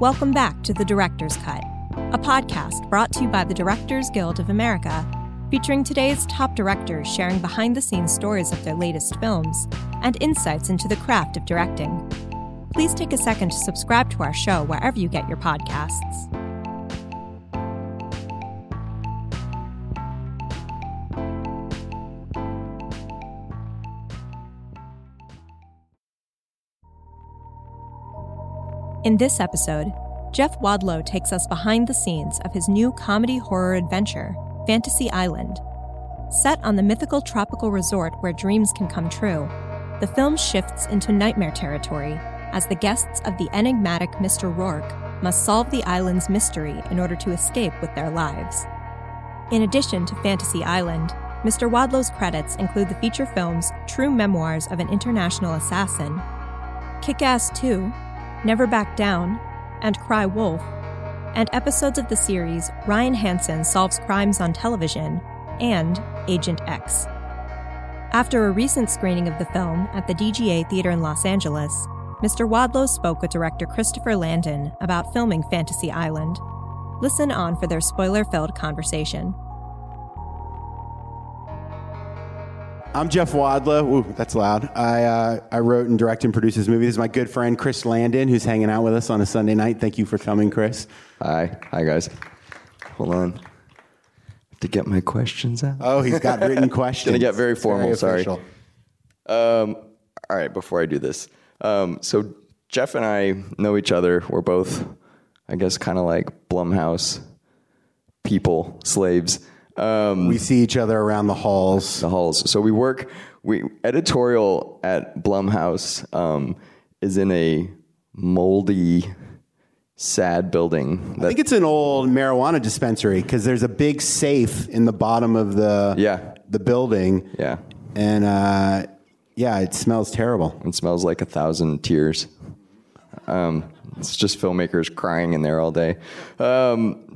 Welcome back to The Director's Cut, a podcast brought to you by the Directors Guild of America, featuring today's top directors sharing behind the scenes stories of their latest films and insights into the craft of directing. Please take a second to subscribe to our show wherever you get your podcasts. In this episode, Jeff Wadlow takes us behind the scenes of his new comedy horror adventure, Fantasy Island. Set on the mythical tropical resort where dreams can come true, the film shifts into nightmare territory as the guests of the enigmatic Mr. Roarke must solve the island's mystery in order to escape with their lives. In addition to Fantasy Island, Mr. Wadlow's credits include the feature films True Memoirs of an International Assassin, Kick Ass 2, Never Back Down, and Cry Wolf, and episodes of the series Ryan Hansen Solves Crimes on Television and Agent X. After a recent screening of the film at the DGA Theater in Los Angeles, Mr. Wadlow spoke with director Christopher Landon about filming Fantasy Island. Listen on for their spoiler filled conversation. I'm Jeff Wadlow. Ooh, that's loud. I, uh, I wrote and directed and produced this movie. This is my good friend Chris Landon, who's hanging out with us on a Sunday night. Thank you for coming, Chris. Hi. Hi, guys. Hold on. Have to get my questions out. Oh, he's got written questions. Gonna get very formal, Very sorry. Um, all right, before I do this. Um, so, Jeff and I know each other. We're both, I guess, kind of like Blumhouse people, slaves. Um, We see each other around the halls. the halls. So we work. We editorial at Blumhouse um, is in a moldy, sad building. I think it's an old marijuana dispensary because there's a big safe in the bottom of the Yeah. the building. yeah, And uh, yeah, it smells terrible. it smells like a thousand tears. Um, it's just filmmakers crying in there all day. Um,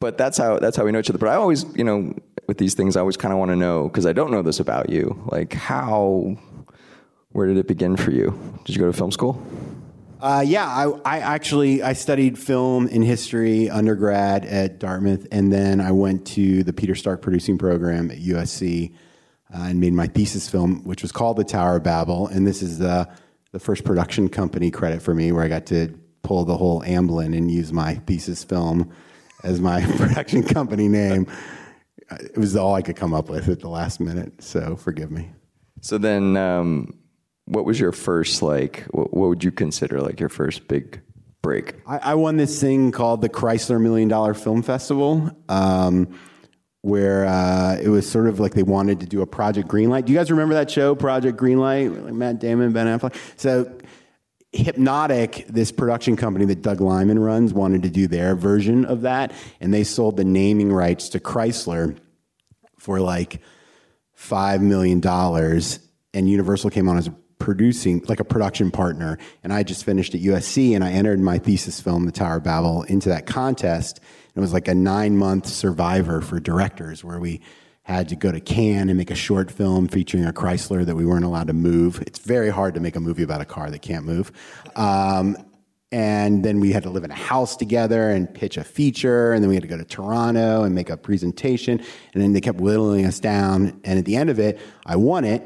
but that's how that's how we know each other. But I always, you know, with these things, I always kind of want to know because I don't know this about you. Like how, where did it begin for you? Did you go to film school? Uh, yeah, I, I actually I studied film and history undergrad at Dartmouth, and then I went to the Peter Stark producing program at USC uh, and made my thesis film, which was called The Tower of Babel. And this is the the first production company credit for me, where I got to pull the whole Amblin and use my thesis film as my production company name. It was all I could come up with at the last minute, so forgive me. So then, um, what was your first like? What, what would you consider like your first big break? I, I won this thing called the Chrysler Million Dollar Film Festival, um, where uh, it was sort of like they wanted to do a Project Greenlight. Do you guys remember that show, Project Greenlight? Like Matt Damon, Ben Affleck. So, Hypnotic, this production company that Doug Liman runs, wanted to do their version of that, and they sold the naming rights to Chrysler for like five million dollars, and Universal came on as a producing like a production partner. And I just finished at USC, and I entered my thesis film, The Tower of Babel, into that contest. It was like a nine month survivor for directors, where we had to go to Cannes and make a short film featuring a Chrysler that we weren't allowed to move. It's very hard to make a movie about a car that can't move. Um, and then we had to live in a house together and pitch a feature. And then we had to go to Toronto and make a presentation. And then they kept whittling us down. And at the end of it, I won it.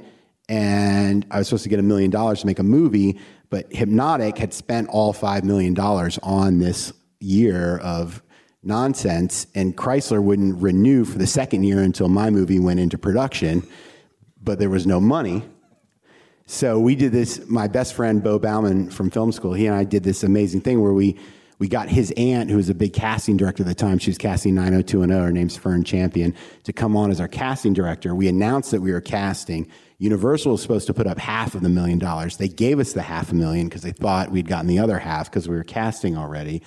And I was supposed to get a million dollars to make a movie. But Hypnotic had spent all $5 million on this year of nonsense. And Chrysler wouldn't renew for the second year until my movie went into production. But there was no money. So we did this. My best friend Bo Bauman from film school, he and I did this amazing thing where we we got his aunt, who was a big casting director at the time. She was casting 90210. Her name's Fern Champion to come on as our casting director. We announced that we were casting. Universal was supposed to put up half of the million dollars. They gave us the half a million because they thought we'd gotten the other half because we were casting already.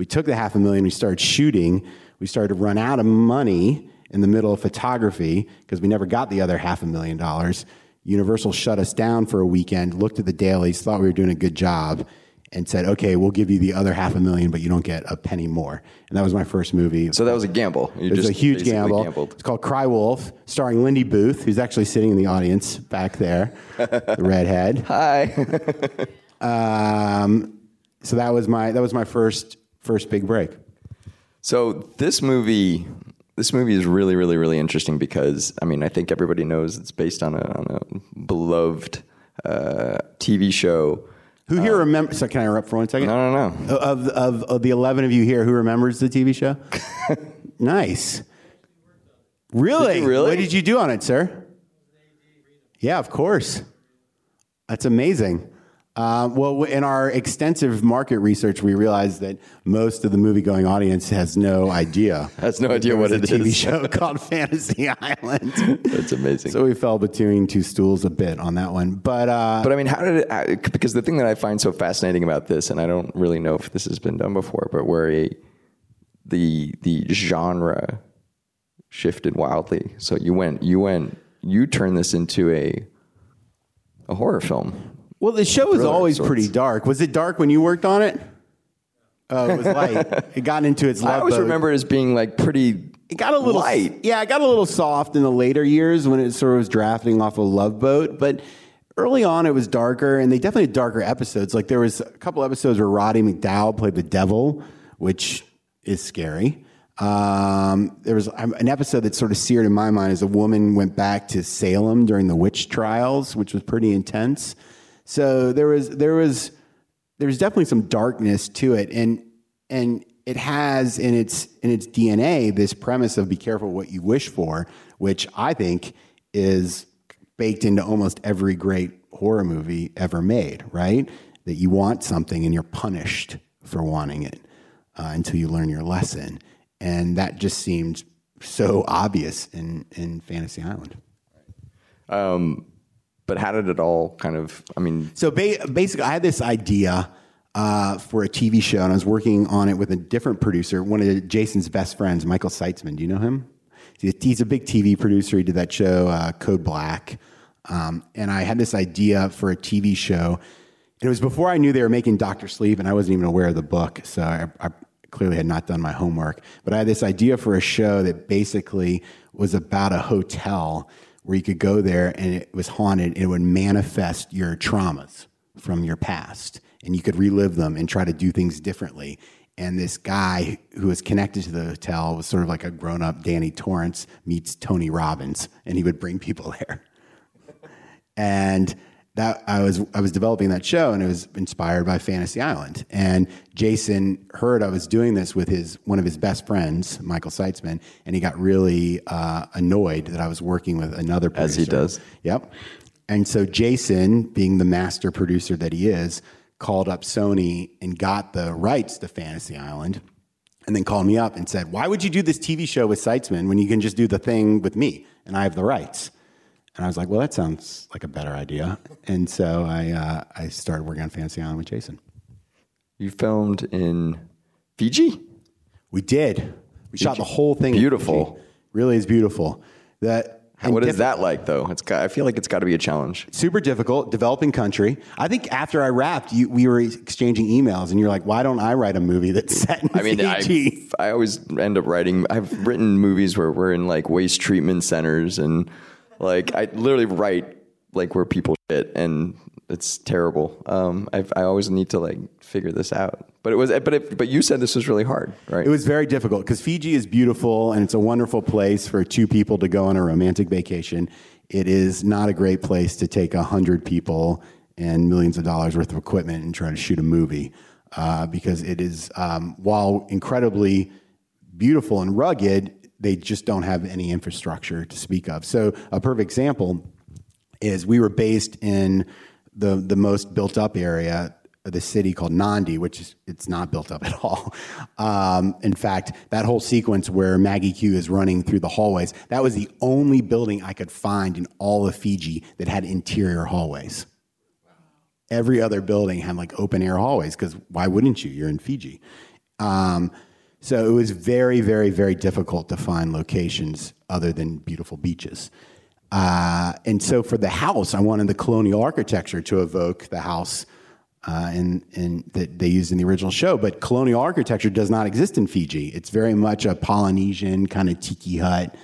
We took the half a million. We started shooting. We started to run out of money in the middle of photography because we never got the other half a million dollars. Universal shut us down for a weekend, looked at the dailies, thought we were doing a good job, and said, okay, we'll give you the other half a million, but you don't get a penny more. And that was my first movie. So that was a gamble. You it was a huge gamble. gambled. It's called Cry Wolf, starring Lindy Booth, who's actually sitting in the audience back there, the redhead. Hi. Um, so that was my that was my first first big break. So this movie, this movie is really, really, really interesting because I mean, I think everybody knows it's based on a, on a beloved uh, TV show. Who here remembers? So can I interrupt for one second? No, no, no. Of, of of the eleven of you here, who remembers the TV show? nice. Really? Really? What did you do on it, sir? Yeah, of course. That's amazing. Uh, well, in our extensive market research, we realized that most of the movie-going audience has no idea. Has no idea what a TV show called Fantasy Island. That's amazing. so we fell between two stools a bit on that one, but uh, But I mean, how did it? Because the thing that I find so fascinating about this, and I don't really know if this has been done before, but where a the the genre shifted wildly. So you went, you went, you turned this into a a horror film. Well, the show was always pretty dark. Was it dark when you worked on it? Oh, it was light. it got into its love I always boat. remember it as being like pretty. It got a little light. Yeah, it got a little soft in the later years when it sort of was drafting off a love boat. But early on, it was darker, and they definitely had darker episodes. Like there was a couple episodes where Roddy McDowall played the devil, which is scary. Um, there was um, an episode that sort of seared in my mind as a woman went back to Salem during the witch trials, which was pretty intense. So there was there was there's definitely some darkness to it. And and it has in its in its DNA this premise of be careful what you wish for which I think is baked into almost every great horror movie ever made right? That you want something and you're punished for wanting it uh, until you learn your lesson. And that just seemed so obvious in in Fantasy Island. Um, but how did it all kind of? I mean, So ba- basically, I had this idea uh, for a TV show, and I was working on it with a different producer, one of Jason's best friends, Michael Seitzman. Do you know him? He's- a big TV producer. He did that show, uh, Code Black. Um, and I had this idea for a TV show. And it was before I knew they were making Doctor Sleep, and I wasn't even aware of the book. So I, I clearly had not done my homework. But I had this idea for a show that basically was about a hotel where you could go there and it was haunted and it would manifest your traumas from your past and you could relive them and try to do things differently. And this guy who was connected to the hotel was sort of like a grown up Danny Torrance meets Tony Robbins, and he would bring people there and that I was I was developing that show, and it was inspired by Fantasy Island. And Jason heard I was doing this with his one of his best friends, Michael Seitzman, and he got really uh, annoyed that I was working with another producer. As he does. Yep. And so Jason, being the master producer that he is, called up Sony and got the rights to Fantasy Island. And then called me up and said, Why would you do this TV show with Seitzman when you can just do the thing with me and I have the rights? And I was like, well, that sounds like a better idea. And so I, uh, I started working on Fantasy Island with Jason. you filmed in Fiji. We did. We shot the whole thing. in Beautiful. Fiji. Really is beautiful. That What is diff- that like, though? It's got, I feel like it's got to be a challenge. Super difficult, developing country. I think after I wrapped, you, we were exchanging emails, and you're like, "Why don't I write a movie that's set in I mean, I, Fiji?" I always end up writing. I've written movies where we're in like waste treatment centers, and like I literally write like where people shit, and it's terrible. Um, I've, I always need to like figure this out. But it was, but it, but you said this was really hard, right? It was very difficult because Fiji is beautiful and it's a wonderful place for two people to go on a romantic vacation. It is not a great place to take a hundred people and millions of dollars worth of equipment and try to shoot a movie uh, because it is, um, while incredibly beautiful and rugged, they just don't have any infrastructure to speak of. So a perfect example is we were based in the the most built up area of the city called Nandi, which is it's not built up at all. Um, in fact, that whole sequence where Maggie Q is running through the hallways, that was the only building I could find in all of Fiji that had interior hallways. Every other building had like open air hallways because why wouldn't you? You're in Fiji. Um, so it was very, very, very difficult to find locations other than beautiful beaches. Uh, and so for the house, I wanted the colonial architecture to evoke the house uh, in, in, that they used in the original show. But colonial architecture does not exist in Fiji. It's very much a Polynesian kind of tiki hut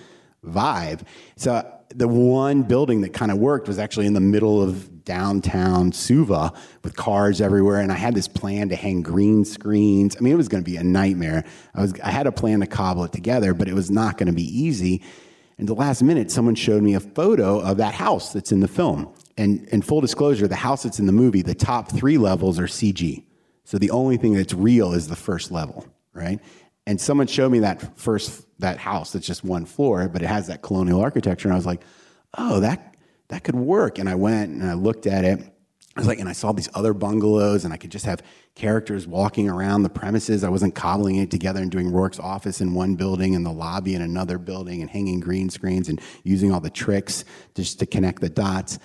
vibe. So the one building that kind of worked was actually in the middle of downtown Suva with cars everywhere, and I had this plan to hang green screens. I mean, it was going to be a nightmare. I was I had a plan to cobble it together, but it was not going to be easy. And the last minute, someone showed me a photo of that house that's in the film. And in full disclosure, the house that's in the movie, the top three levels are CG. So the only thing that's real is the first level, right? And someone showed me that first that house that's just one floor, but it has that colonial architecture, and I was like, oh, that that could work. And I went and I looked at it. I was like, and I saw these other bungalows, and I could just have characters walking around the premises. I wasn't cobbling it together and doing Roarke's office in one building and the lobby in another building and hanging green screens and using all the tricks just to connect the dots.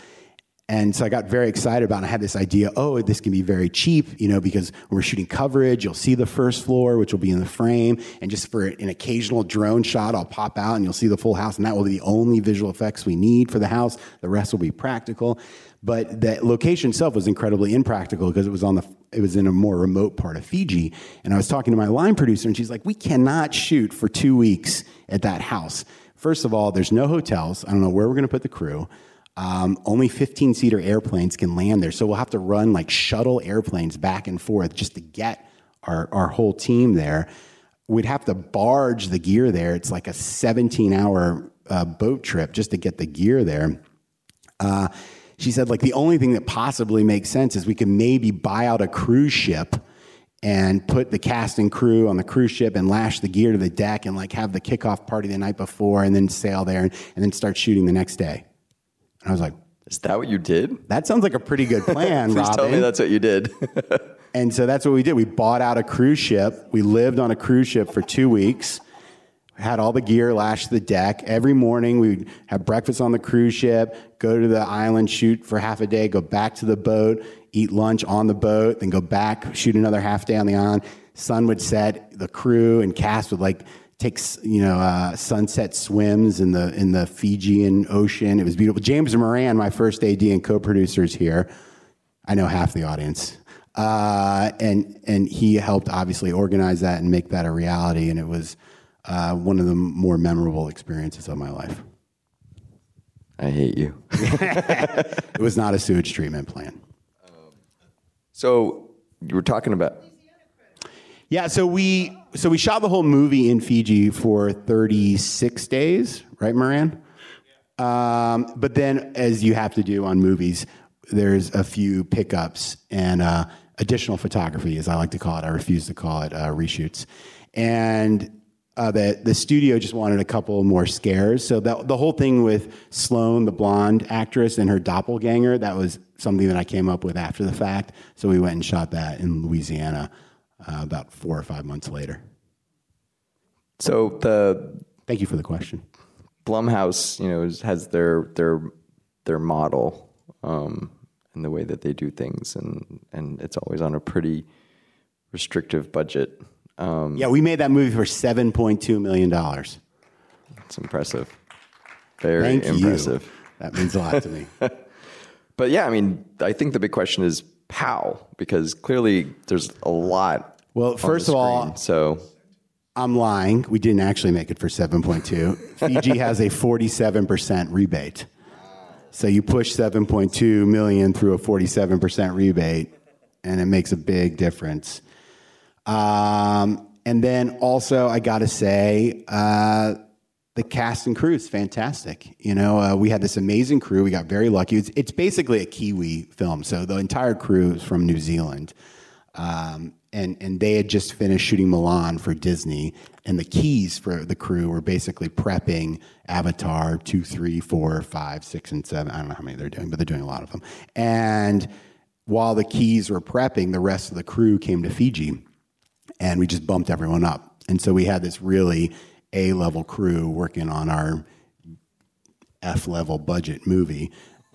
And so I got very excited about it. I had this idea, oh, this can be very cheap, you know, because we're shooting coverage, you'll see the first floor, which will be in the frame. And just for an occasional drone shot, I'll pop out and you'll see the full house. And that will be the only visual effects we need for the house. The rest will be practical. But the location itself was incredibly impractical because it was on the it was in a more remote part of Fiji. And I was talking to my line producer, and she's like, "We cannot shoot for two weeks at that house. First of all, there's no hotels. I don't know where we're going to put the crew. Um, only 15 seater airplanes can land there. So we'll have to run like shuttle airplanes back and forth just to get our, our whole team there. We'd have to barge the gear there. It's like a 17 hour uh, boat trip just to get the gear there. Uh, she said, like, the only thing that possibly makes sense is we could maybe buy out a cruise ship and put the cast and crew on the cruise ship and lash the gear to the deck and like have the kickoff party the night before and then sail there and, and then start shooting the next day. And I was like, Is that what you did? that sounds like a pretty good plan, Please Robin. tell me that's what you did. And so that's what we did. We bought out a cruise ship. We lived on a cruise ship for two weeks. Had all the gear lashed to the deck. Every morning we'd have breakfast on the cruise ship, go to the island, shoot for half a day, go back to the boat, eat lunch on the boat, then go back, shoot another half day on the island. Sun would set, the crew and cast would like take you know uh, sunset swims in the in the Fijian Ocean. It was beautiful. James Moran, my first AD and co-producers here. I know half the audience. Uh, and and he helped obviously organize that and make that a reality, and it was uh, one of the more memorable experiences of my life. I hate you. It was not a sewage treatment plant. So you were talking about Yeah, so we so we shot the whole movie in Fiji for 36 days, right, Moran? Um, but then, as you have to do on movies, there's a few pickups and uh, additional photography, as I like to call it. I refuse to call it uh, reshoots. And uh, the the studio just wanted a couple more scares. So that, the whole thing with Sloane, the blonde actress, and her doppelganger, that was something that I came up with after the fact. So we went and shot that in Louisiana uh, about four or five months later. so the Thank you for the question. Blumhouse, you know, has their their their model um, and the way that they do things, and and it's always on a pretty restrictive budget. Um, Yeah, we made that movie for seven point two million dollars. it's impressive, very Thank impressive. you. That means a lot to me. But yeah, I mean, I think the big question is how, because clearly there's a lot. Well, first of all, so I'm lying. We didn't actually make it for 7.2. Fiji has a 47% rebate. So you push 7.2 million through a 47% rebate, and it makes a big difference. Um, and then also, I got to say, uh, the cast and crew is fantastic. You know, uh, we had this amazing crew. We got very lucky. It's, it's basically a Kiwi film. So the entire crew is from New Zealand. Um, and, and they had just finished shooting Mulan for Disney. And the keys for the crew were basically prepping Avatar 2, 3, 4, 5, 6, and 7. I don't know how many they're doing, but they're doing a lot of them. And while the keys were prepping, the rest of the crew came to Fiji and we just bumped everyone up. And so we had this really A level crew working on our F level budget movie,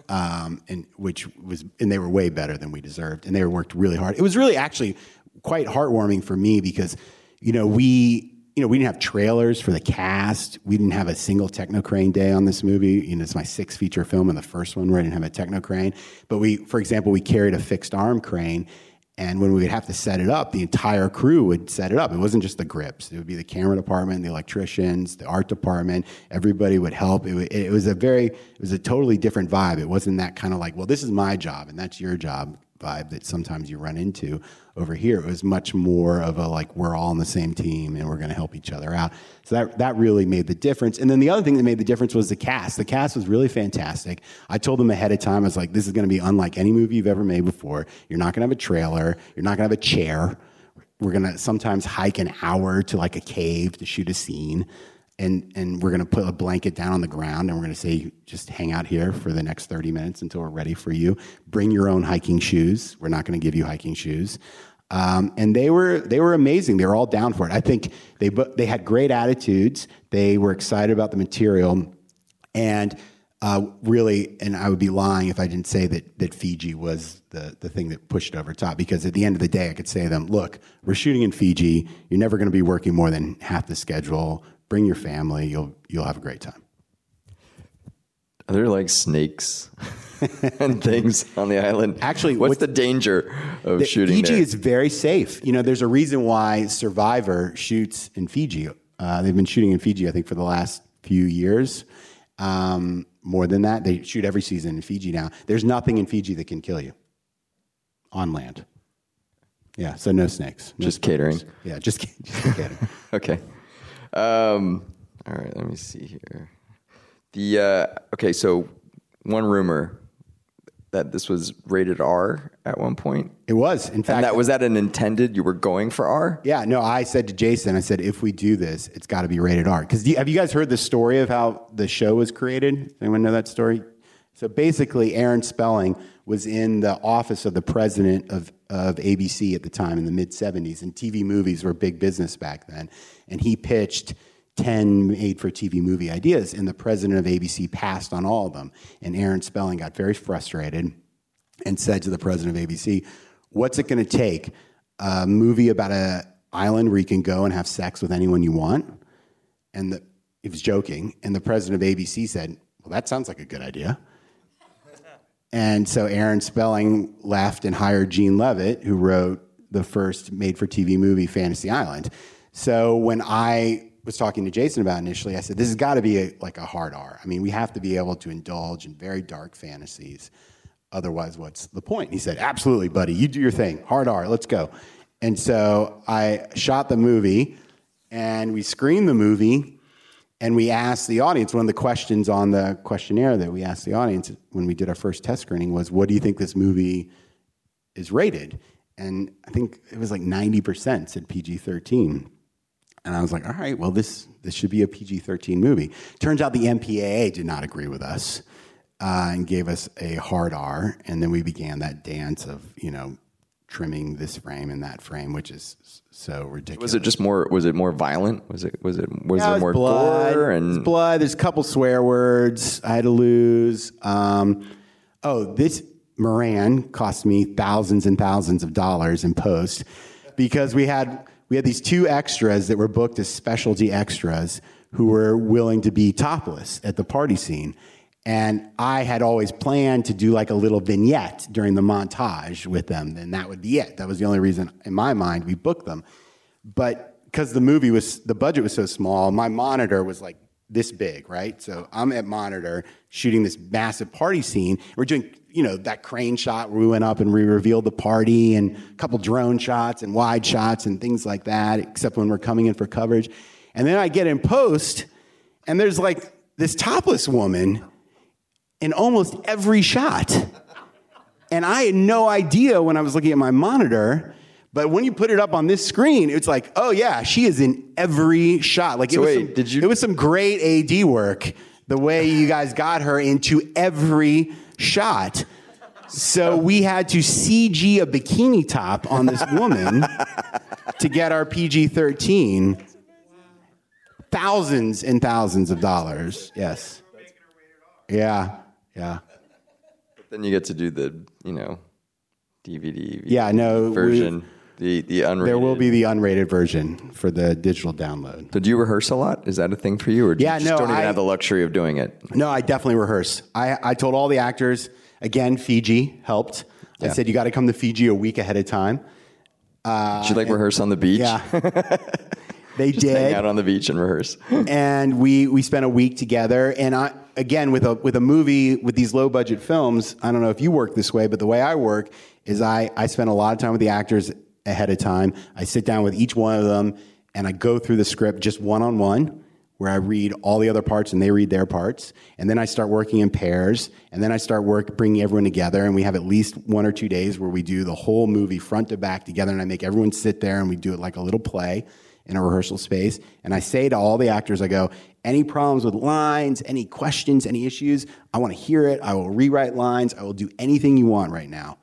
um, and which was and they were way better than we deserved, and they worked really hard. It was really actually quite heartwarming for me because you know we. You know, we didn't have trailers for the cast. We didn't have a single techno crane day on this movie. You know, it's my sixth feature film, and the first one where I didn't have a techno crane. But we, for example, we carried a fixed arm crane, And when we would have to set it up, the entire crew would set it up. It wasn't just the grips. It would be the camera department, the electricians, the art department. Everybody would help. It, it was a very, it was a totally different vibe. It wasn't that kind of like, well, this is my job and that's your job vibe that sometimes you run into over here. It was much more of a like we're all on the same team and we're going to help each other out. So that that really made the difference. And then the other thing that made the difference was the cast. The cast was really fantastic. I told them ahead of time. I was like, this is going to be unlike any movie you've ever made before. You're not going to have a trailer. You're not going to have a chair. We're going to sometimes hike an hour to like a cave to shoot a scene and and we're going to put a blanket down on the ground and we're going to say just hang out here for the next 30 minutes until we're ready for you. Bring your own hiking shoes. We're not going to give you hiking shoes. Um, and they were they were amazing. They were all down for it. I think they they had great attitudes. They were excited about the material. And uh, really, and I would be lying if I didn't say that that Fiji was the the thing that pushed it over top. Because at the end of the day, I could say to them, "Look, we're shooting in Fiji. You're never going to be working more than half the schedule. Bring your family. You'll you'll have a great time." Are there like snakes and things on the island? Actually, what's what- the danger of The- shooting Fiji there? is very safe. You know, there's a reason why Survivor shoots in Fiji. Uh, they've been shooting in Fiji, I think, for the last few years. Um, more than that, they shoot every season in Fiji now. There's nothing in Fiji that can kill you on land. Yeah, so no snakes. No Just spiders. catering. Yeah, just, just kidding. Okay. Um, all right, let me see here. The uh, okay, so one rumor that this was rated R at one point. It was, in fact, And that was that an intended? You were going for R? Yeah, no, I said to Jason, I said, if we do this, it's got to be rated R. Because have you guys heard the story of how the show was created? Anyone know that story? So basically, Aaron Spelling was in the office of the president of, of ABC at the time in the mid 70s, and TV movies were big business back then. And he pitched 10 made for TV movie ideas, and the president of ABC passed on all of them. And Aaron Spelling got very frustrated and said to the president of ABC, "What's it going to take? A movie about an island where you can go and have sex with anyone you want?" And the, he was joking, and the president of ABC said, "Well, that sounds like a good idea." And so Aaron Spelling left and hired Gene Levitt, who wrote the first made-for-TV movie, Fantasy Island. So when I was talking to Jason about it initially, I said, "This has got to be a, like a hard R. I mean, we have to be able to indulge in very dark fantasies. Otherwise, what's the point?" He said, "Absolutely, buddy. You do your thing. Hard R. Let's go." And so I shot the movie, and we screened the movie, and we asked the audience, one of the questions on the questionnaire that we asked the audience when we did our first test screening was, What do you think this movie is rated? And I think it was like 90% said PG 13. And I was like, All right, well, this, this should be a PG 13 movie. Turns out the MPAA did not agree with us uh, and gave us a hard R. And then we began that dance of, you know, trimming this frame and that frame, which is so ridiculous. Was it just more? Was it more violent? Was it? Was it? Was Yeah, there it's more blood. gore It's and? blood. There's a couple swear words I had to lose. Um, oh, this Moran cost me thousands and thousands of dollars in post because we had we had these two extras that were booked as specialty extras who were willing to be topless at the party scene. And I had always planned to do like a little vignette during the montage with them, and that would be it. That was the only reason in my mind we booked them. But because the movie was, the budget was so small, my monitor was like this big, right? So I'm at monitor shooting this massive party scene. We're doing, you know, that crane shot where we went up and we revealed the party and a couple drone shots and wide shots and things like that, except when we're coming in for coverage. And then I get in post and there's like this topless woman in almost every shot. And I had no idea when I was looking at my monitor. But when you put it up on this screen, it's like, oh yeah, she is in every shot. Like it was wait, some, did you- It was some great AD work. The way you guys got her into every shot. So we had to CG a bikini top on this woman to get our PG thirteen. Thousands and thousands of dollars. Yes. Yeah. Yeah. But Then you get to do the you know DVD. Yeah, no, version. the the unrated. There will be the unrated version for the digital download. So do you rehearse a lot? Is that a thing for you, or do Yeah, you just no, don't even I- have the luxury of doing it? No, I definitely rehearse. I, I told all the actors, again, Fiji helped. I said, you got to come to Fiji a week ahead of time. Uh, did you like rehearse on the beach? Yeah. they Hang did. out on the beach and rehearse. and we we spent a week together. And I again with a with a movie with these low budget films, I don't know if you work this way, but the way I work is I I spend a lot of time with the actors ahead of time. I sit down with each one of them and I go through the script just one on one. Where I read all the other parts and they read their parts, and then I start working in pairs, and then I start work bringing everyone together, and we have at least one or two days where we do the whole movie front to back together, and I make everyone sit there and we do it like a little play in a rehearsal space. And I say to all the actors, I go, any problems with lines, any questions, any issues, I want to hear it. I will rewrite lines. I will do anything you want right now.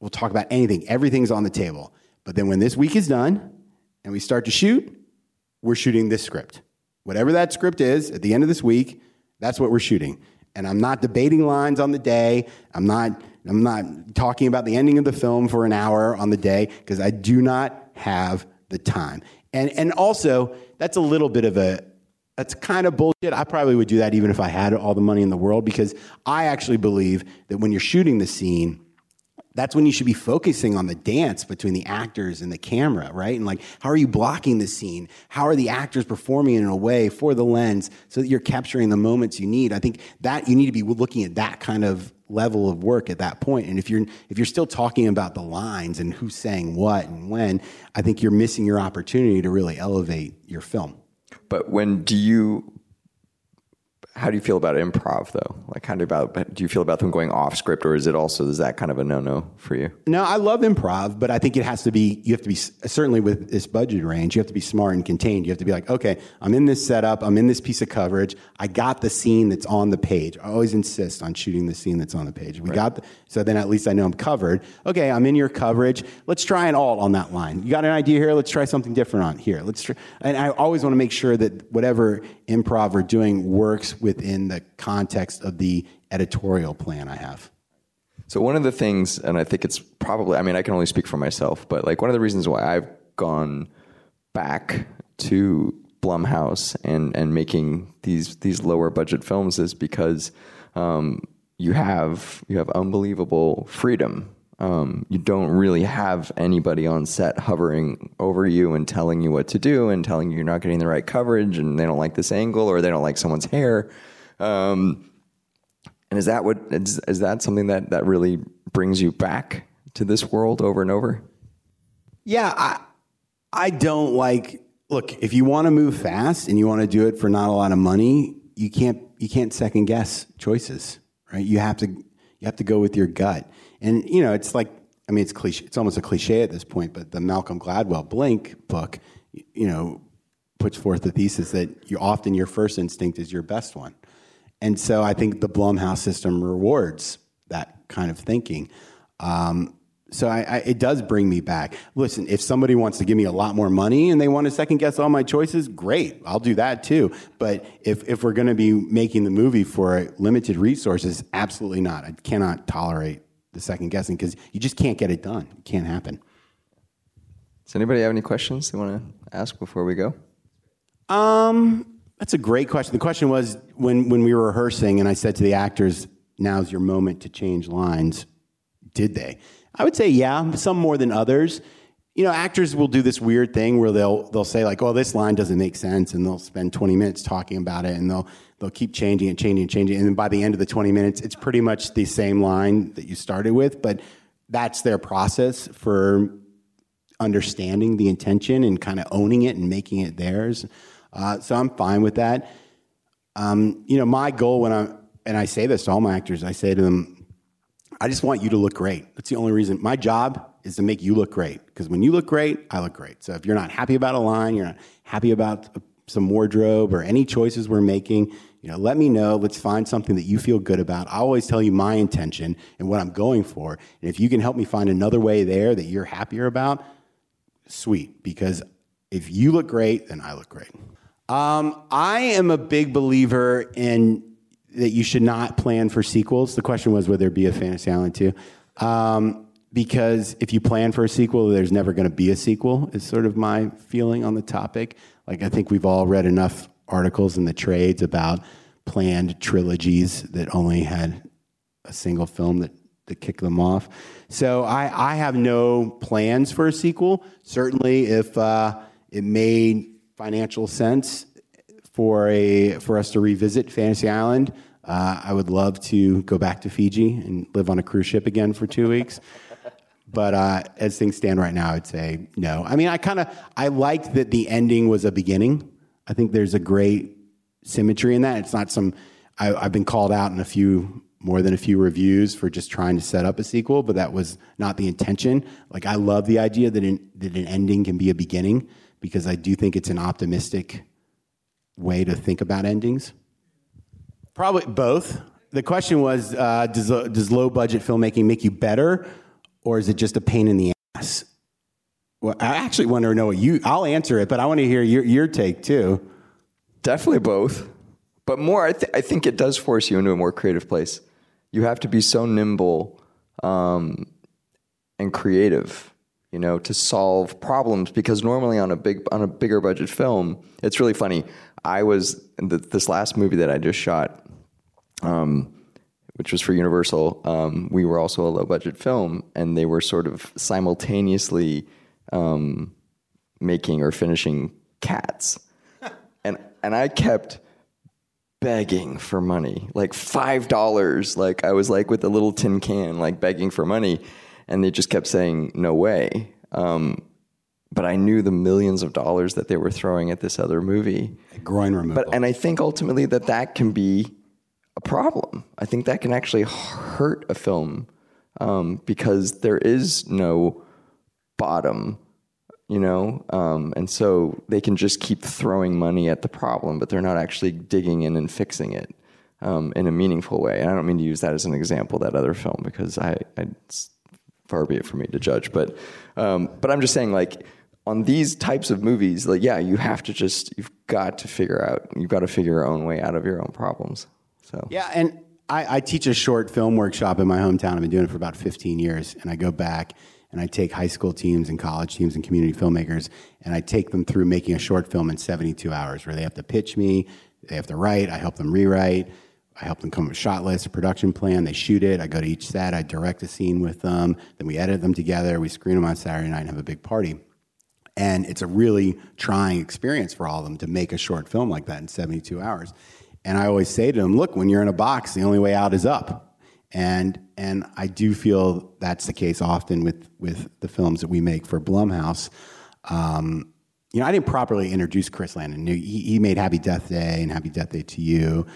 We'll talk about anything. Everything's on the table. But then when this week is done and we start to shoot, we're shooting this script. Whatever that script is at the end of this week, that's what we're shooting. And I'm not debating lines on the day. I'm not I'm not talking about the ending of the film for an hour on the day because I do not have the time. And and also, that's a little bit of a that's kind of bullshit. I probably would do that even if I had all the money in the world because I actually believe that when you're shooting the scene, that's when you should be focusing on the dance between the actors and the camera, right? And like, how are you blocking the scene? How are the actors performing in a way for the lens so that you're capturing the moments you need? I think that you need to be looking at that kind of level of work at that point. And if you're if you're still talking about the lines and who's saying what and when, I think you're missing your opportunity to really elevate your film. But when do you? How do you feel about improv though? Like, how do you about do you feel about them going off script, or is it also is that kind of a no no for you? No, I love improv, but I think it has to be, you have to be, certainly with this budget range, you have to be smart and contained. You have to be like, okay, I'm in this setup, I'm in this piece of coverage, I got the scene that's on the page. I always insist on shooting the scene that's on the page. We got the, so then at least I know I'm covered. Okay, I'm in your coverage. Let's try an alt on that line. You got an idea here? Let's try something different on here. Let's try, and I always want to make sure that whatever improv we're doing works within the context of the editorial plan I have. So one of the things, and I think it's probably, I mean, I can only speak for myself, but like one of the reasons why I've gone back to Blumhouse and and making these these lower budget films is because um, you have you have unbelievable freedom. Um, you don't really have anybody on set hovering over you and telling you what to do and telling you you're not getting the right coverage and they don't like this angle or they don't like someone's hair. Um, and is that what is, is that something that that really brings you back to this world over and over? Yeah, I, I don't like. Look, if you want to move fast and you want to do it for not a lot of money, you can't you can't second guess choices, right? You have to you have to go with your gut, and you know it's like I mean it's cliche. It's almost a cliche at this point, but the Malcolm Gladwell Blink book, you know, puts forth the thesis that you often your first instinct is your best one, and so I think the Blumhouse system rewards that kind of thinking. Um, so I, I, it does bring me back. Listen, if somebody wants to give me a lot more money and they want to second guess all my choices, great, I'll do that too. But if, if we're going to be making the movie for limited resources, absolutely not. I cannot tolerate the second guessing because you just can't get it done. It can't happen. Does anybody have any questions they want to ask before we go? Um, that's a great question. The question was when when we were rehearsing, and I said to the actors, "Now's your moment to change lines." Did they? I would say yeah, some more than others. You know, actors will do this weird thing where they'll they'll say like, "Oh, this line doesn't make sense," and they'll spend 20 minutes talking about it, and they'll they'll keep changing and changing and changing and then by the end of the 20 minutes, it's pretty much the same line that you started with, but that's their process for understanding the intention and kind of owning it and making it theirs. Uh, so I'm fine with that. Um, you know, my goal when I and I say this to all my actors, I say to them, I just want you to look great. That's the only reason. My job is to make you look great because when you look great, I look great. So if you're not happy about a line, you're not happy about some wardrobe or any choices we're making, you know, let me know. Let's find something that you feel good about. I always tell you my intention and what I'm going for. And if you can help me find another way there that you're happier about, sweet. Because if you look great, then I look great. Um, I am a big believer in that you should not plan for sequels. The question was would there be a Fantasy Island 2? Um, because if you plan for a sequel, there's never going to be a sequel, is sort of my feeling on the topic. Like, I think we've all read enough articles in the trades about planned trilogies that only had a single film that to kick them off. So I, I have no plans for a sequel. Certainly, if uh, it made financial sense for a for us to revisit Fantasy Island, uh, I would love to go back to Fiji and live on a cruise ship again for two weeks. But uh, as things stand right now, I'd say no. I mean, I kind of I liked that the ending was a beginning. I think there's a great symmetry in that. It's not some. I, I've been called out in a few more than a few reviews for just trying to set up a sequel, but that was not the intention. Like I love the idea that an, that an ending can be a beginning because I do think it's an optimistic way to think about endings. Probably both. The question was, uh, does does low budget filmmaking make you better, or is it just a pain in the ass? Well, I actually want to know what you. I'll answer it, but I want to hear your your take too. Definitely both, but more. I, th- I think it does force you into a more creative place. You have to be so nimble um, and creative, you know, to solve problems. Because normally on a big on a bigger budget film, it's really funny. I was the, this last movie that I just shot, um, which was for Universal. Um, we were also a low budget film, and they were sort of simultaneously um, making or finishing Cats, and and I kept begging for money, like five dollars. Like I was like with a little tin can, like begging for money, and they just kept saying no way. Um, but I knew the millions of dollars that they were throwing at this other movie. Groin removal. But and I think ultimately that that can be a problem. I think that can actually hurt a film um, because there is no bottom, you know, um, and so they can just keep throwing money at the problem, but they're not actually digging in and fixing it um, in a meaningful way. And I don't mean to use that as an example, that other film, because I, I far be it for me to judge, but um, but I'm just saying like on these types of movies, like yeah, you have to just you've got to figure out you've got to figure your own way out of your own problems. So Yeah, and I, I teach a short film workshop in my hometown. I've been doing it for about 15 years, and I go back and I take high school teams and college teams and community filmmakers, and I take them through making a short film in 72 hours, where they have to pitch me, they have to write, I help them rewrite. I help them come up with shot list, a production plan. They shoot it. I go to each set. I direct a scene with them. Then we edit them together. We screen them on Saturday night and have a big party. And it's a really trying experience for all of them to make a short film like that in 72 hours. And I always say to them, look, when you're in a box, the only way out is up. And, and I do feel that's the case often with, with the films that we make for Blumhouse. Um, you know, I didn't properly introduce Chris Landon. He, he made Happy Death Day and Happy Death Day 2U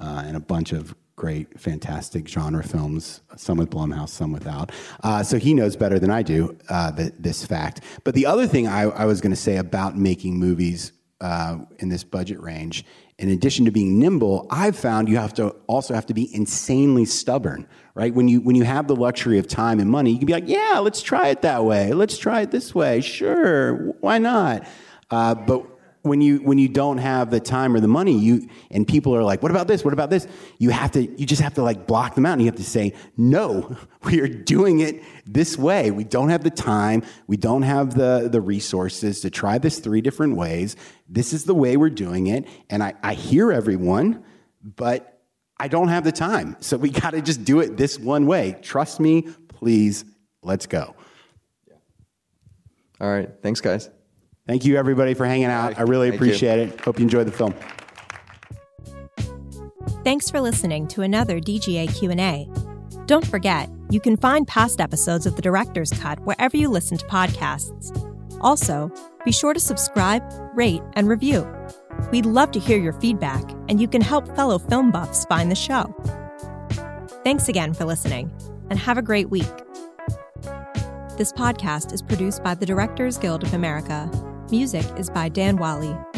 uh, and a bunch of great, fantastic genre films, some with Blumhouse, some without. Uh, so he knows better than I do uh, the, this fact. But the other thing I, I was going to say about making movies uh, in this budget range, in addition to being nimble, I've found you have to also have to be insanely stubborn, right? When you when you have the luxury of time and money, you can be like, yeah, let's try it that way. Let's try it this way. Sure, why not? Uh, but when you when you don't have the time or the money you and people are like what about this? What about this? You have to you just have to like block them out and you have to say no we are doing it this way. We don't have the time. We don't have the the resources to try this three different ways. This is the way we're doing it. And i, I hear everyone but i don't have the time. So we got to just do it this one way. Trust me please let's go. All right, thanks guys. Thank you, everybody, for hanging out. I really appreciate it. Hope you enjoyed the film. Thanks for listening to another DGA Q&A. Don't forget, you can find past episodes of The Director's Cut wherever you listen to podcasts. Also, be sure to subscribe, rate, and review. We'd love to hear your feedback, and you can help fellow film buffs find the show. Thanks again for listening, and have a great week. This podcast is produced by the Directors Guild of America. Music is by Dan Wally.